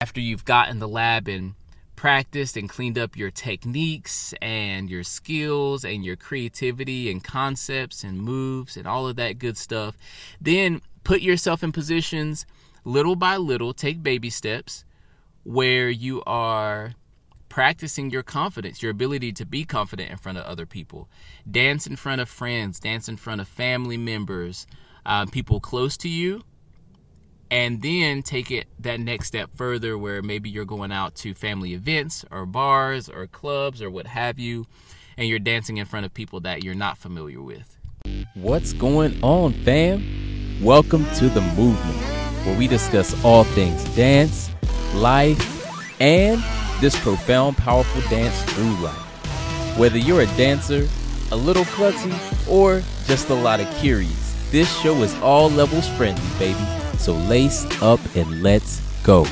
after you've gotten the lab and practiced and cleaned up your techniques and your skills and your creativity and concepts and moves and all of that good stuff, then put yourself in positions little by little, take baby steps where you are practicing your confidence, your ability to be confident in front of other people. Dance in front of friends, dance in front of family members, uh, people close to you and then take it that next step further where maybe you're going out to family events or bars or clubs or what have you and you're dancing in front of people that you're not familiar with. What's going on, fam? Welcome to the movement where we discuss all things dance, life, and this profound, powerful dance through life. Whether you're a dancer, a little klutzy, or just a lot of curious, this show is all levels friendly, baby. So lace up and let's go.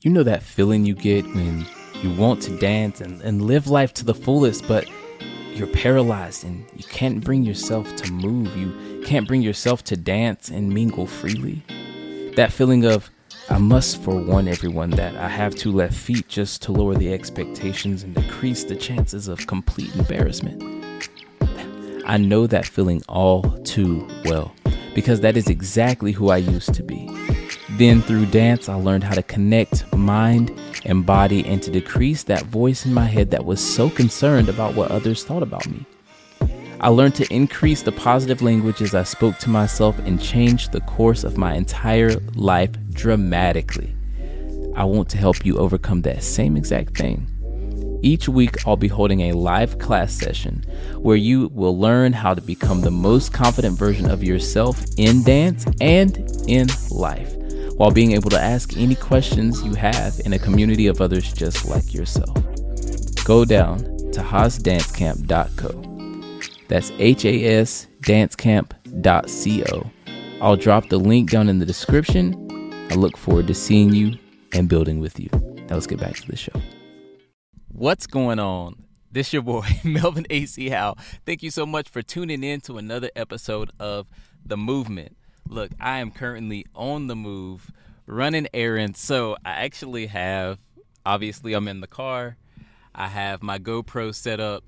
You know that feeling you get when you want to dance and, and live life to the fullest, but you're paralyzed and you can't bring yourself to move. You can't bring yourself to dance and mingle freely. That feeling of, I must forewarn everyone that I have two left feet just to lower the expectations and decrease the chances of complete embarrassment. I know that feeling all too well because that is exactly who I used to be. Then through dance, I learned how to connect mind and body and to decrease that voice in my head that was so concerned about what others thought about me. I learned to increase the positive language as I spoke to myself and changed the course of my entire life dramatically. I want to help you overcome that same exact thing. Each week, I'll be holding a live class session where you will learn how to become the most confident version of yourself in dance and in life, while being able to ask any questions you have in a community of others just like yourself. Go down to hasdancecamp.co. That's H A S dancecamp.co. I'll drop the link down in the description. I look forward to seeing you and building with you. Now let's get back to the show. What's going on? This your boy Melvin AC Howell. Thank you so much for tuning in to another episode of The Movement. Look, I am currently on the move, running errands. So I actually have obviously I'm in the car. I have my GoPro set up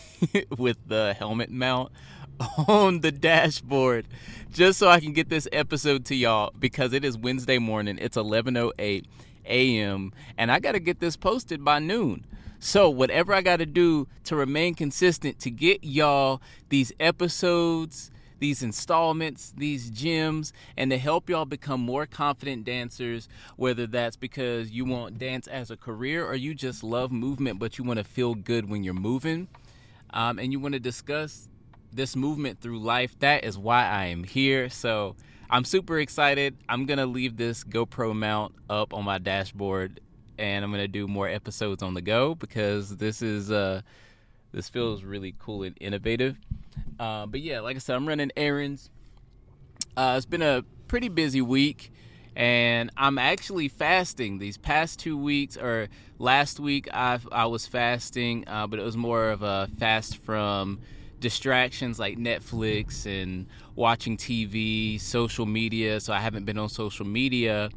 with the helmet mount on the dashboard just so I can get this episode to y'all because it is Wednesday morning. It's 11:08 a.m. and I got to get this posted by noon. So, whatever I got to do to remain consistent to get y'all these episodes, these installments, these gems, and to help y'all become more confident dancers, whether that's because you want dance as a career or you just love movement but you want to feel good when you're moving, um, and you want to discuss this movement through life, that is why I am here. So, I'm super excited. I'm going to leave this GoPro mount up on my dashboard and I'm gonna do more episodes on the go because this is uh this feels really cool and innovative. Uh, but yeah, like I said, I'm running errands. Uh, it's been a pretty busy week, and I'm actually fasting these past two weeks. Or last week, I I was fasting, uh, but it was more of a fast from distractions like Netflix and watching TV, social media. So I haven't been on social media.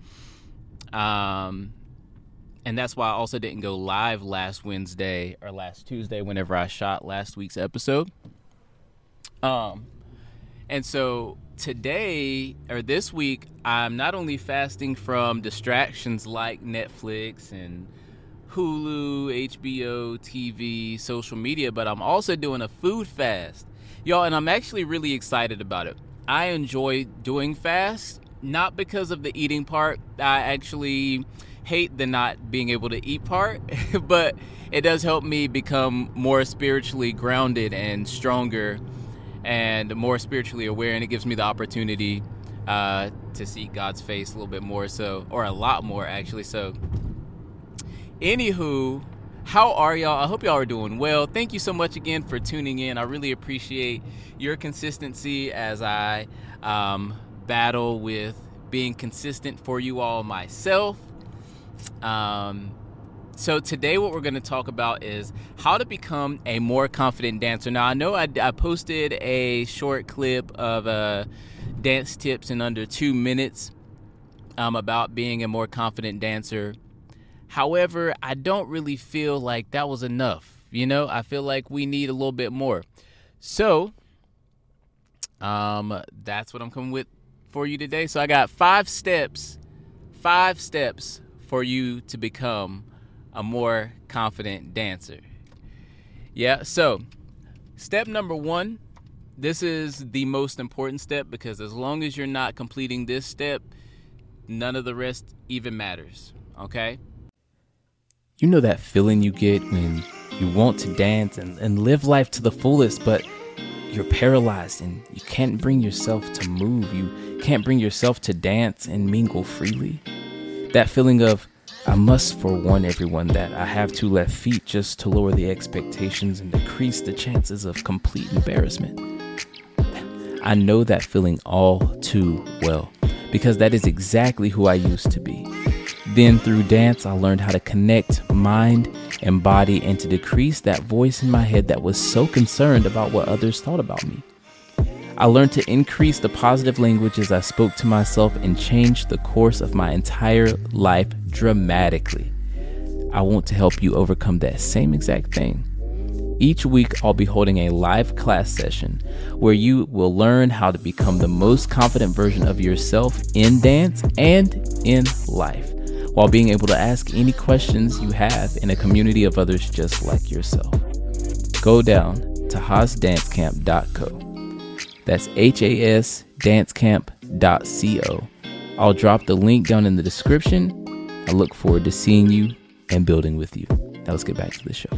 Um, and that's why I also didn't go live last Wednesday or last Tuesday whenever I shot last week's episode. Um, and so today or this week, I'm not only fasting from distractions like Netflix and Hulu, HBO, TV, social media, but I'm also doing a food fast. Y'all, and I'm actually really excited about it. I enjoy doing fast, not because of the eating part. I actually hate the not being able to eat part, but it does help me become more spiritually grounded and stronger and more spiritually aware. And it gives me the opportunity uh, to see God's face a little bit more, so, or a lot more actually. So, anywho, how are y'all? I hope y'all are doing well. Thank you so much again for tuning in. I really appreciate your consistency as I um, battle with being consistent for you all myself. Um, so today, what we're going to talk about is how to become a more confident dancer. Now, I know I, I posted a short clip of uh, dance tips in under two minutes um, about being a more confident dancer. However, I don't really feel like that was enough. You know, I feel like we need a little bit more. So, um, that's what I'm coming with for you today. So I got five steps, five steps for you to become a more confident dancer. Yeah, so step number one this is the most important step because as long as you're not completing this step, none of the rest even matters. Okay? You know that feeling you get when you want to dance and, and live life to the fullest, but you're paralyzed and you can't bring yourself to move. You can't bring yourself to dance and mingle freely. That feeling of, I must forewarn everyone that I have two left feet just to lower the expectations and decrease the chances of complete embarrassment. I know that feeling all too well because that is exactly who I used to be. Then through dance, I learned how to connect mind and body and to decrease that voice in my head that was so concerned about what others thought about me. I learned to increase the positive languages I spoke to myself and changed the course of my entire life dramatically. I want to help you overcome that same exact thing. Each week, I'll be holding a live class session where you will learn how to become the most confident version of yourself in dance and in life while being able to ask any questions you have in a community of others just like yourself. Go down to hasdancecamp.co. That's H A S dancecamp.co. I'll drop the link down in the description. I look forward to seeing you and building with you. Now let's get back to the show.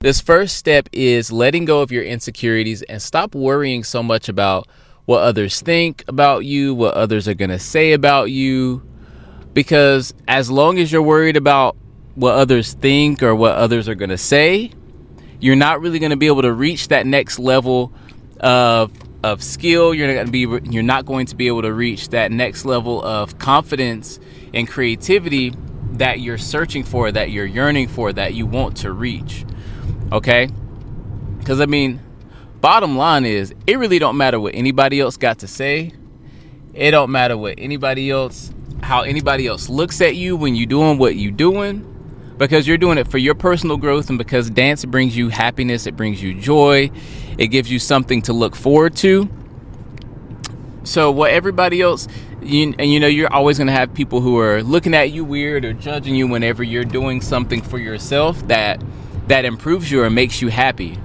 This first step is letting go of your insecurities and stop worrying so much about what others think about you, what others are going to say about you. Because as long as you're worried about what others think or what others are going to say, you're not really going to be able to reach that next level of of skill. You're not going to be you're not going to be able to reach that next level of confidence and creativity that you're searching for, that you're yearning for, that you want to reach. Okay? Because, I mean, bottom line is, it really don't matter what anybody else got to say. It don't matter what anybody else, how anybody else looks at you when you're doing what you're doing. Because you're doing it for your personal growth and because dance brings you happiness, it brings you joy, it gives you something to look forward to. So, what everybody else, you, and you know, you're always going to have people who are looking at you weird or judging you whenever you're doing something for yourself that that improves you or makes you happy,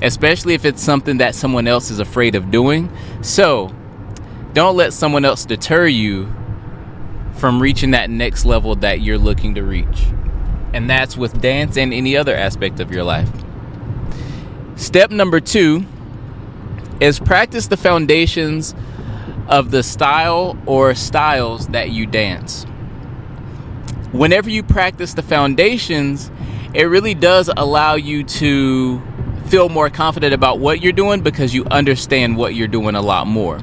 especially if it's something that someone else is afraid of doing. So, don't let someone else deter you from reaching that next level that you're looking to reach. And that's with dance and any other aspect of your life. Step number two is practice the foundations of the style or styles that you dance. Whenever you practice the foundations, it really does allow you to feel more confident about what you're doing because you understand what you're doing a lot more.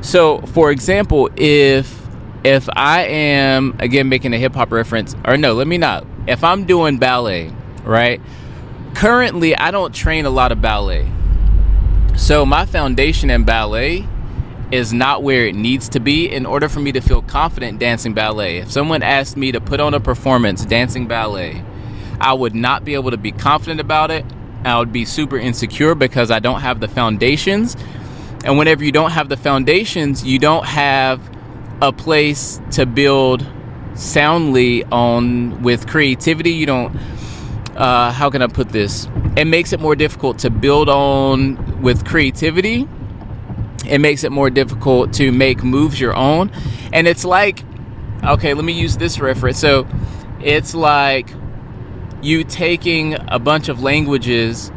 So, for example, if if I am again making a hip hop reference, or no, let me not. If I'm doing ballet, right? Currently, I don't train a lot of ballet. So, my foundation in ballet is not where it needs to be in order for me to feel confident dancing ballet. If someone asked me to put on a performance dancing ballet, I would not be able to be confident about it. I would be super insecure because I don't have the foundations. And whenever you don't have the foundations, you don't have a place to build soundly on with creativity. You don't uh, how can I put this? It makes it more difficult to build on with creativity. It makes it more difficult to make moves your own. And it's like, okay, let me use this reference. So it's like you taking a bunch of languages,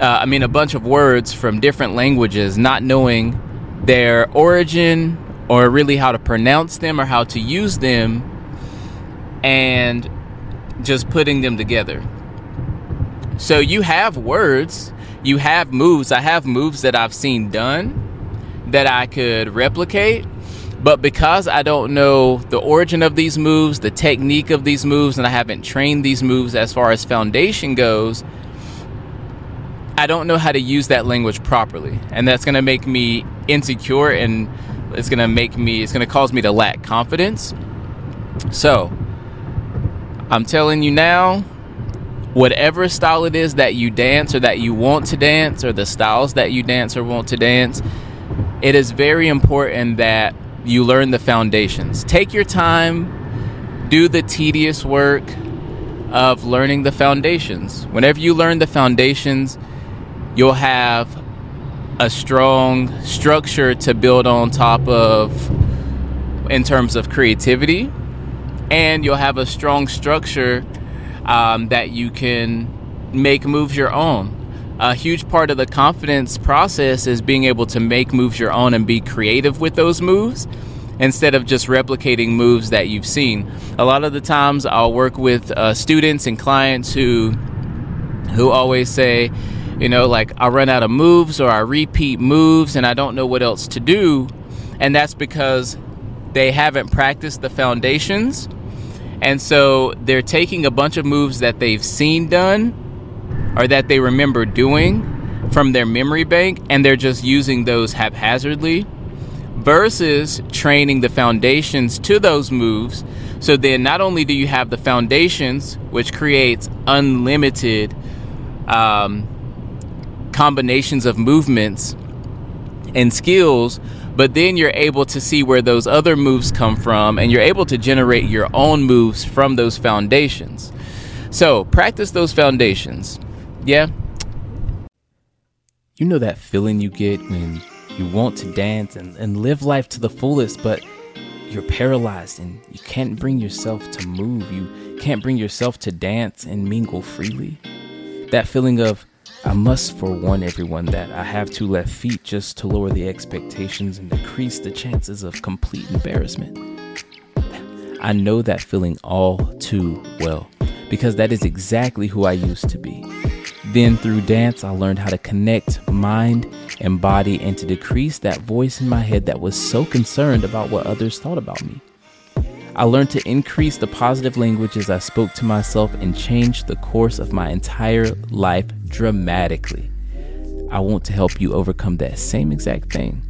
uh, I mean, a bunch of words from different languages, not knowing their origin or really how to pronounce them or how to use them, and just putting them together. So you have words, you have moves. I have moves that I've seen done that I could replicate but because I don't know the origin of these moves, the technique of these moves, and I haven't trained these moves as far as foundation goes, I don't know how to use that language properly. And that's going to make me insecure and it's going to make me, it's going to cause me to lack confidence. So, I'm telling you now, whatever style it is that you dance or that you want to dance or the styles that you dance or want to dance, it is very important that you learn the foundations. Take your time, do the tedious work of learning the foundations. Whenever you learn the foundations, you'll have a strong structure to build on top of in terms of creativity, and you'll have a strong structure um, that you can make moves your own. A huge part of the confidence process is being able to make moves your own and be creative with those moves instead of just replicating moves that you've seen. A lot of the times I'll work with uh, students and clients who who always say, you know, like I run out of moves or I repeat moves and I don't know what else to do. And that's because they haven't practiced the foundations. And so they're taking a bunch of moves that they've seen done or that they remember doing from their memory bank and they're just using those haphazardly versus training the foundations to those moves. So then not only do you have the foundations, which creates unlimited um, combinations of movements and skills, but then you're able to see where those other moves come from and you're able to generate your own moves from those foundations. So practice those foundations. Yeah. You know that feeling you get when you want to dance and, and live life to the fullest, but you're paralyzed and you can't bring yourself to move. You can't bring yourself to dance and mingle freely. That feeling of, I must forewarn everyone that I have two left feet just to lower the expectations and decrease the chances of complete embarrassment. I know that feeling all too well because that is exactly who I used to be. Then through dance, I learned how to connect mind and body and to decrease that voice in my head that was so concerned about what others thought about me. I learned to increase the positive languages I spoke to myself and change the course of my entire life dramatically. I want to help you overcome that same exact thing.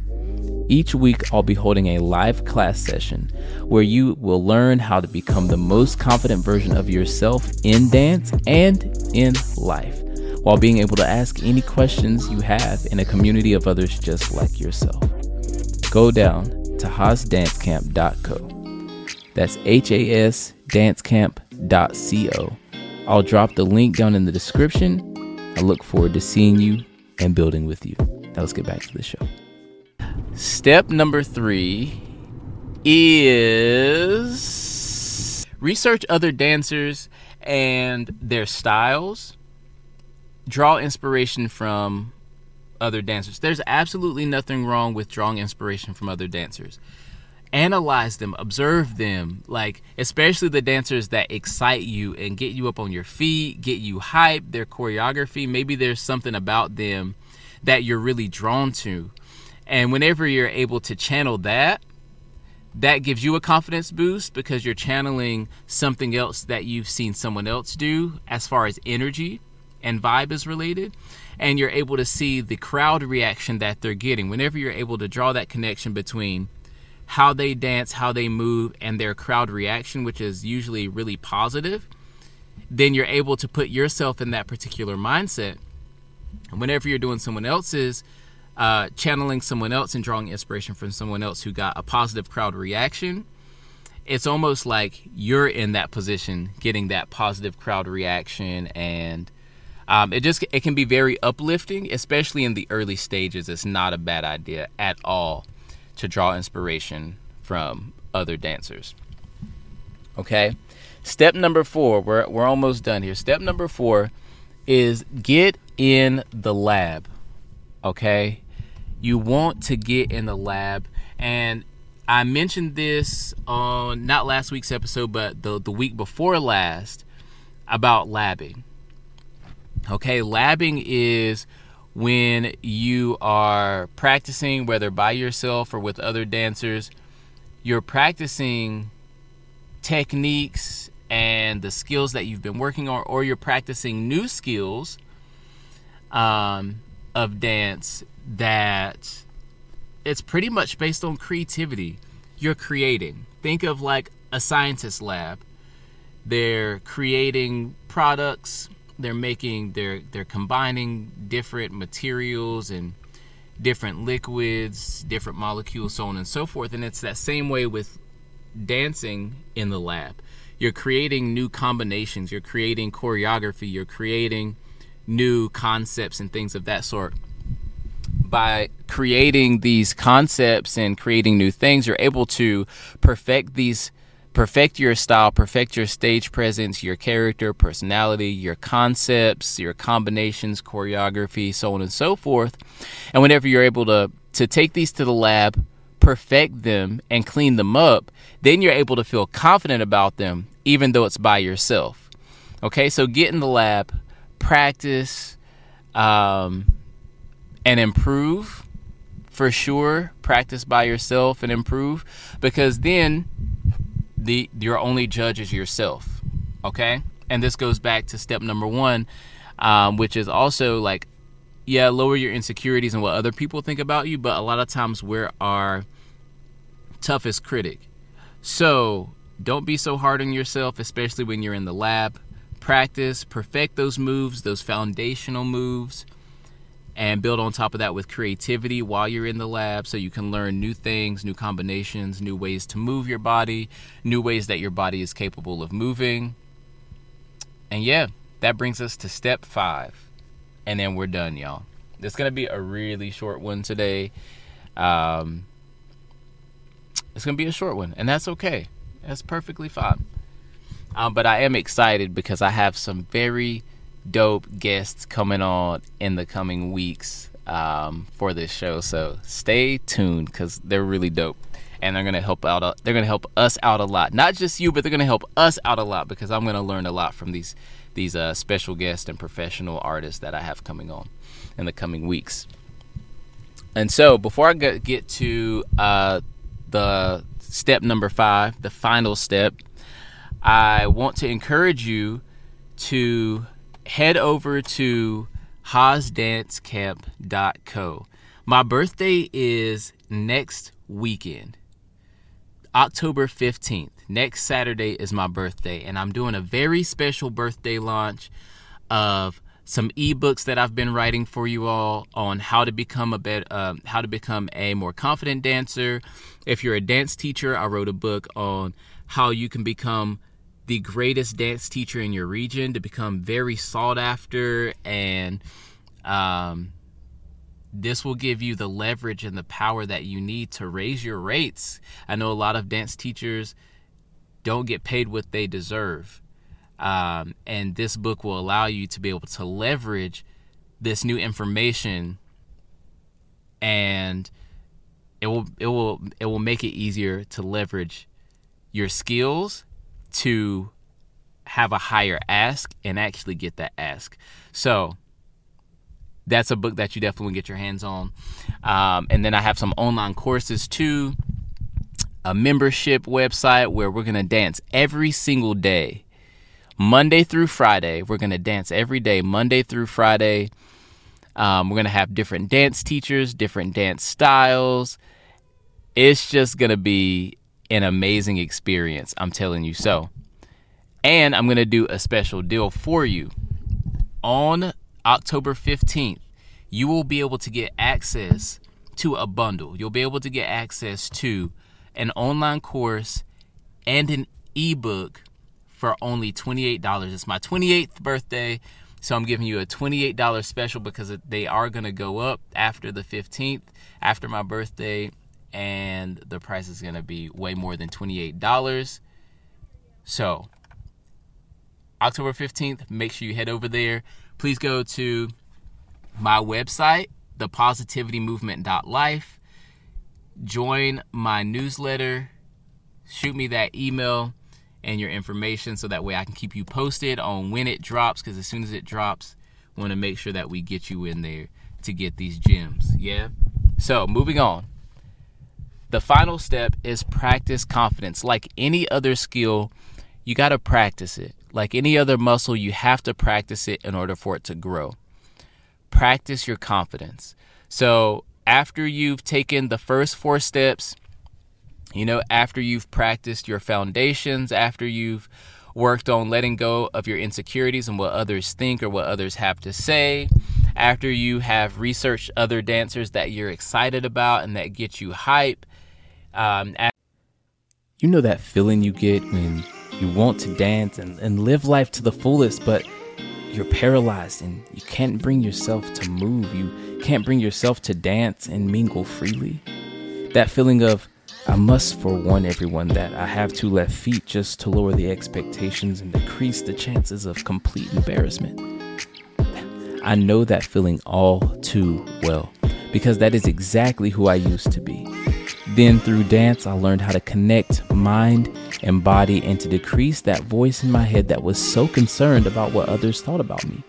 Each week, I'll be holding a live class session where you will learn how to become the most confident version of yourself in dance and in life while being able to ask any questions you have in a community of others just like yourself. Go down to hasdancecamp.co that's H A S dancecamp.co. I'll drop the link down in the description. I look forward to seeing you and building with you. Now let's get back to the show. Step number three is research other dancers and their styles. Draw inspiration from other dancers. There's absolutely nothing wrong with drawing inspiration from other dancers analyze them, observe them, like especially the dancers that excite you and get you up on your feet, get you hyped, their choreography, maybe there's something about them that you're really drawn to. And whenever you're able to channel that, that gives you a confidence boost because you're channeling something else that you've seen someone else do as far as energy and vibe is related. And you're able to see the crowd reaction that they're getting. Whenever you're able to draw that connection between how they dance, how they move, and their crowd reaction, which is usually really positive, then you're able to put yourself in that particular mindset. And whenever you're doing someone else's, uh, channeling someone else and drawing inspiration from someone else who got a positive crowd reaction, it's almost like you're in that position, getting that positive crowd reaction, and um, it just it can be very uplifting, especially in the early stages. It's not a bad idea at all to draw inspiration from other dancers. Okay? Step number four, we're, we're almost done here. Step number four is get in the lab. Okay? You want to get in the lab. And I mentioned this on not last week's episode, but the, the week before last about labbing. Okay, labbing is when you are practicing, whether by yourself or with other dancers, you're practicing techniques and the skills that you've been working on, or you're practicing new skills um, of dance that it's pretty much based on creativity. You're creating. Think of like a scientist lab. They're creating products. They're making. They're they're combining different materials and different liquids, different molecules, so on and so forth. And it's that same way with dancing in the lab. You're creating new combinations. You're creating choreography. You're creating new concepts and things of that sort by creating these concepts and creating new things, you're able to perfect these perfect your style, perfect your stage presence, your character, personality, your concepts, your combinations, choreography, so on and so forth. And whenever you're able to to take these to the lab, perfect them and clean them up, then you're able to feel confident about them even though it's by yourself. Okay? So get in the lab, practice um, and improve for sure. Practice by yourself and improve because then the your only judge is yourself. Okay, and this goes back to step number one, um, which is also like, yeah, lower your insecurities and what other people think about you. But a lot of times we're our toughest critic. So don't be so hard on yourself, especially when you're in the lab. Practice, perfect those moves, those foundational moves and build on top of that with creativity while you're in the lab so you can learn new things, new combinations, new ways to move your body, new ways that your body is capable of moving. And yeah, that brings us to step five. And then we're done, y'all. It's going to be a really short one today. Um, it's going to be a short one, and that's okay. That's perfectly fine. Um, but I am excited because I have some very dope guests coming on in the coming weeks um, for this show. So stay tuned because they're really dope, and they're gonna help out. They're gonna help us out a lot. Not just you, but they're gonna help us out a lot because I'm gonna learn a lot from these these uh, special guests and professional artists that I have coming on in the coming weeks. And so before I get to uh, the step number five, the final step, I want to encourage you to head over to hasdancecamp.co. My birthday is next weekend, October 15th. Next Saturday is my birthday, and I'm doing a very special birthday launch of some ebooks that I've been writing for you all on how to become a bit, uh, how to become a more confident dancer. If you're a dance teacher, I wrote a book on how you can become the greatest dance teacher in your region to become very sought after and um, this will give you the leverage and the power that you need to raise your rates. I know a lot of dance teachers don't get paid what they deserve. Um, and this book will allow you to be able to leverage this new information and it will it will it will make it easier to leverage your skills to have a higher ask and actually get that ask. So that's a book that you definitely want to get your hands on. Um, and then I have some online courses too, a membership website where we're going to dance every single day, Monday through Friday. We're going to dance every day, Monday through Friday. Um, we're going to have different dance teachers, different dance styles. It's just going to be an amazing experience. I'm telling you so. And I'm going to do a special deal for you. On October 15th, you will be able to get access to a bundle. You'll be able to get access to an online course and an ebook for only $28. It's my 28th birthday, so I'm giving you a $28 special because they are going to go up after the 15th, after my birthday and the price is going to be way more than $28. So, October 15th, make sure you head over there. Please go to my website, thepositivitymovement.life. Join my newsletter. Shoot me that email and your information so that way I can keep you posted on when it drops because as soon as it drops, want to make sure that we get you in there to get these gems. Yeah? So, moving on. The final step is practice confidence. Like any other skill, you got to practice it. Like any other muscle, you have to practice it in order for it to grow. practice your confidence. So, after you've taken the first four steps, you know, after you've practiced your foundations, after you've worked on letting go of your insecurities and what others think or what others have to say, after you have researched other dancers that you're excited about and that get you hype. Um, you know that feeling you get when you want to dance and, and live life to the fullest, but you're paralyzed and you can't bring yourself to move. You can't bring yourself to dance and mingle freely. That feeling of, I must forewarn everyone that I have two left feet just to lower the expectations and decrease the chances of complete embarrassment. I know that feeling all too well because that is exactly who I used to be. Then through dance, I learned how to connect mind and body and to decrease that voice in my head that was so concerned about what others thought about me.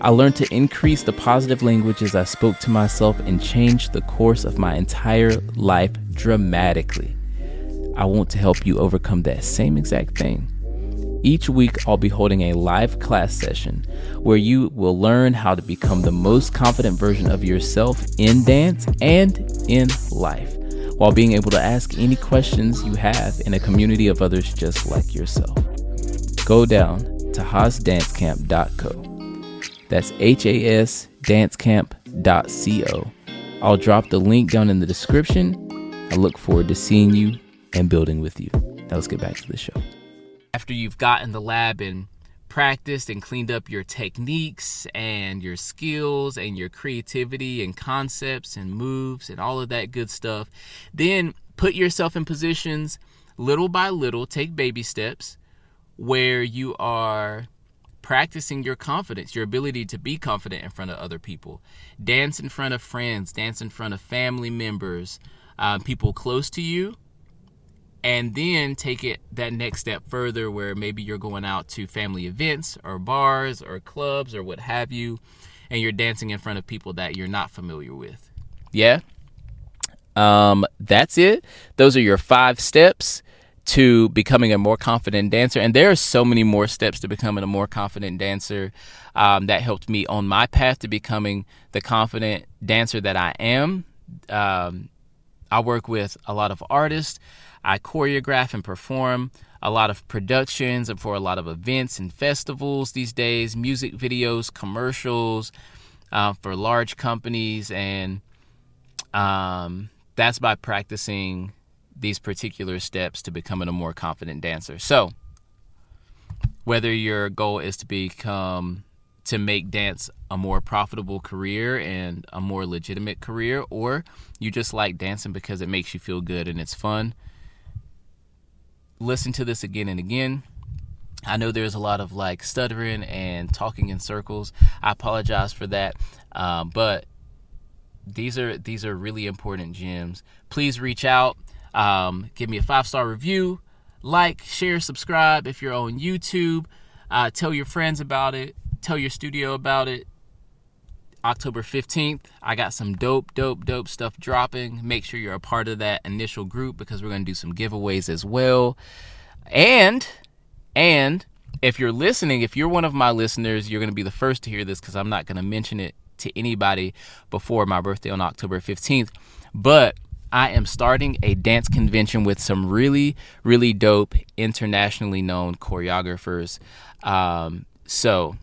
I learned to increase the positive languages I spoke to myself and change the course of my entire life dramatically. I want to help you overcome that same exact thing. Each week, I'll be holding a live class session where you will learn how to become the most confident version of yourself in dance and in life while being able to ask any questions you have in a community of others just like yourself. Go down to hasdancecamp.co. That's H A S dancecamp.co. I'll drop the link down in the description. I look forward to seeing you and building with you. Now let's get back to the show. After you've gotten the lab and practiced and cleaned up your techniques and your skills and your creativity and concepts and moves and all of that good stuff. Then put yourself in positions little by little, take baby steps where you are practicing your confidence, your ability to be confident in front of other people. Dance in front of friends, dance in front of family members, uh, people close to you and then take it that next step further where maybe you're going out to family events or bars or clubs or what have you and you're dancing in front of people that you're not familiar with. Yeah? Um, that's it. Those are your five steps to becoming a more confident dancer and there are so many more steps to becoming a more confident dancer um, that helped me on my path to becoming the confident dancer that i am. Um, i work with a lot of artists I choreograph and perform a lot of productions and for a lot of events and festivals these days, music videos, commercials uh, for large companies, and um, that's by practicing these particular steps to becoming a more confident dancer. So, whether your goal is to become to make dance a more profitable career and a more legitimate career, or you just like dancing because it makes you feel good and it's fun listen to this again and again. I know there's a lot of like stuttering and talking in circles. I apologize for that, um, but these are these are really important gems. Please reach out, um, give me a five star review, like, share, subscribe if you're on YouTube. Uh, tell your friends about it. Tell your studio about it. October 15th, I got some dope, dope, dope stuff dropping. Make sure you're a part of that initial group because we're going to do some giveaways as well. And, and if you're listening, if you're one of my listeners, you're going to be the first to hear this because I'm not going to mention it to anybody before my birthday on October 15th. But I am starting a dance convention with some really, really dope, internationally known choreographers. Um, so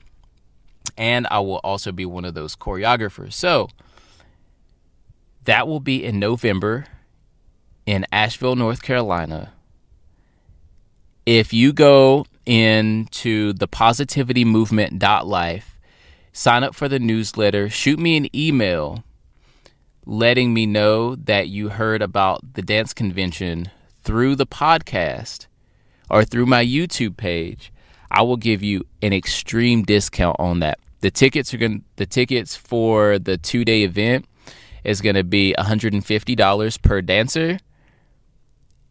and I will also be one of those choreographers. So that will be in November in Asheville, North Carolina. If you go into the positivity movement.life, sign up for the newsletter, shoot me an email letting me know that you heard about the dance convention through the podcast or through my YouTube page. I will give you an extreme discount on that. The tickets are going the tickets for the 2-day event is going to be $150 per dancer.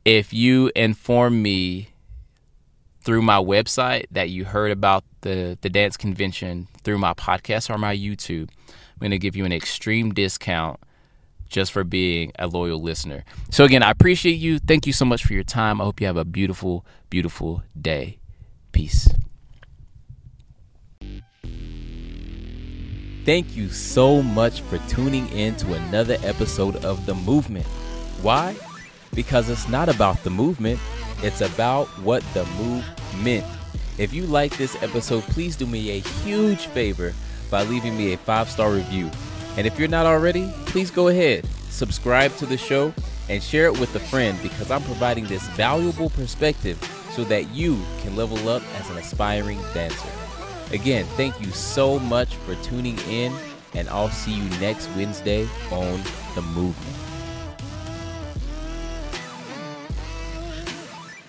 If you inform me through my website that you heard about the the dance convention through my podcast or my YouTube, I'm going to give you an extreme discount just for being a loyal listener. So again, I appreciate you. Thank you so much for your time. I hope you have a beautiful beautiful day. Peace. Thank you so much for tuning in to another episode of The Movement. Why? Because it's not about the movement, it's about what the move meant. If you like this episode, please do me a huge favor by leaving me a five star review. And if you're not already, please go ahead, subscribe to the show, and share it with a friend because I'm providing this valuable perspective so that you can level up as an aspiring dancer. Again, thank you so much for tuning in, and I'll see you next Wednesday on The Movement.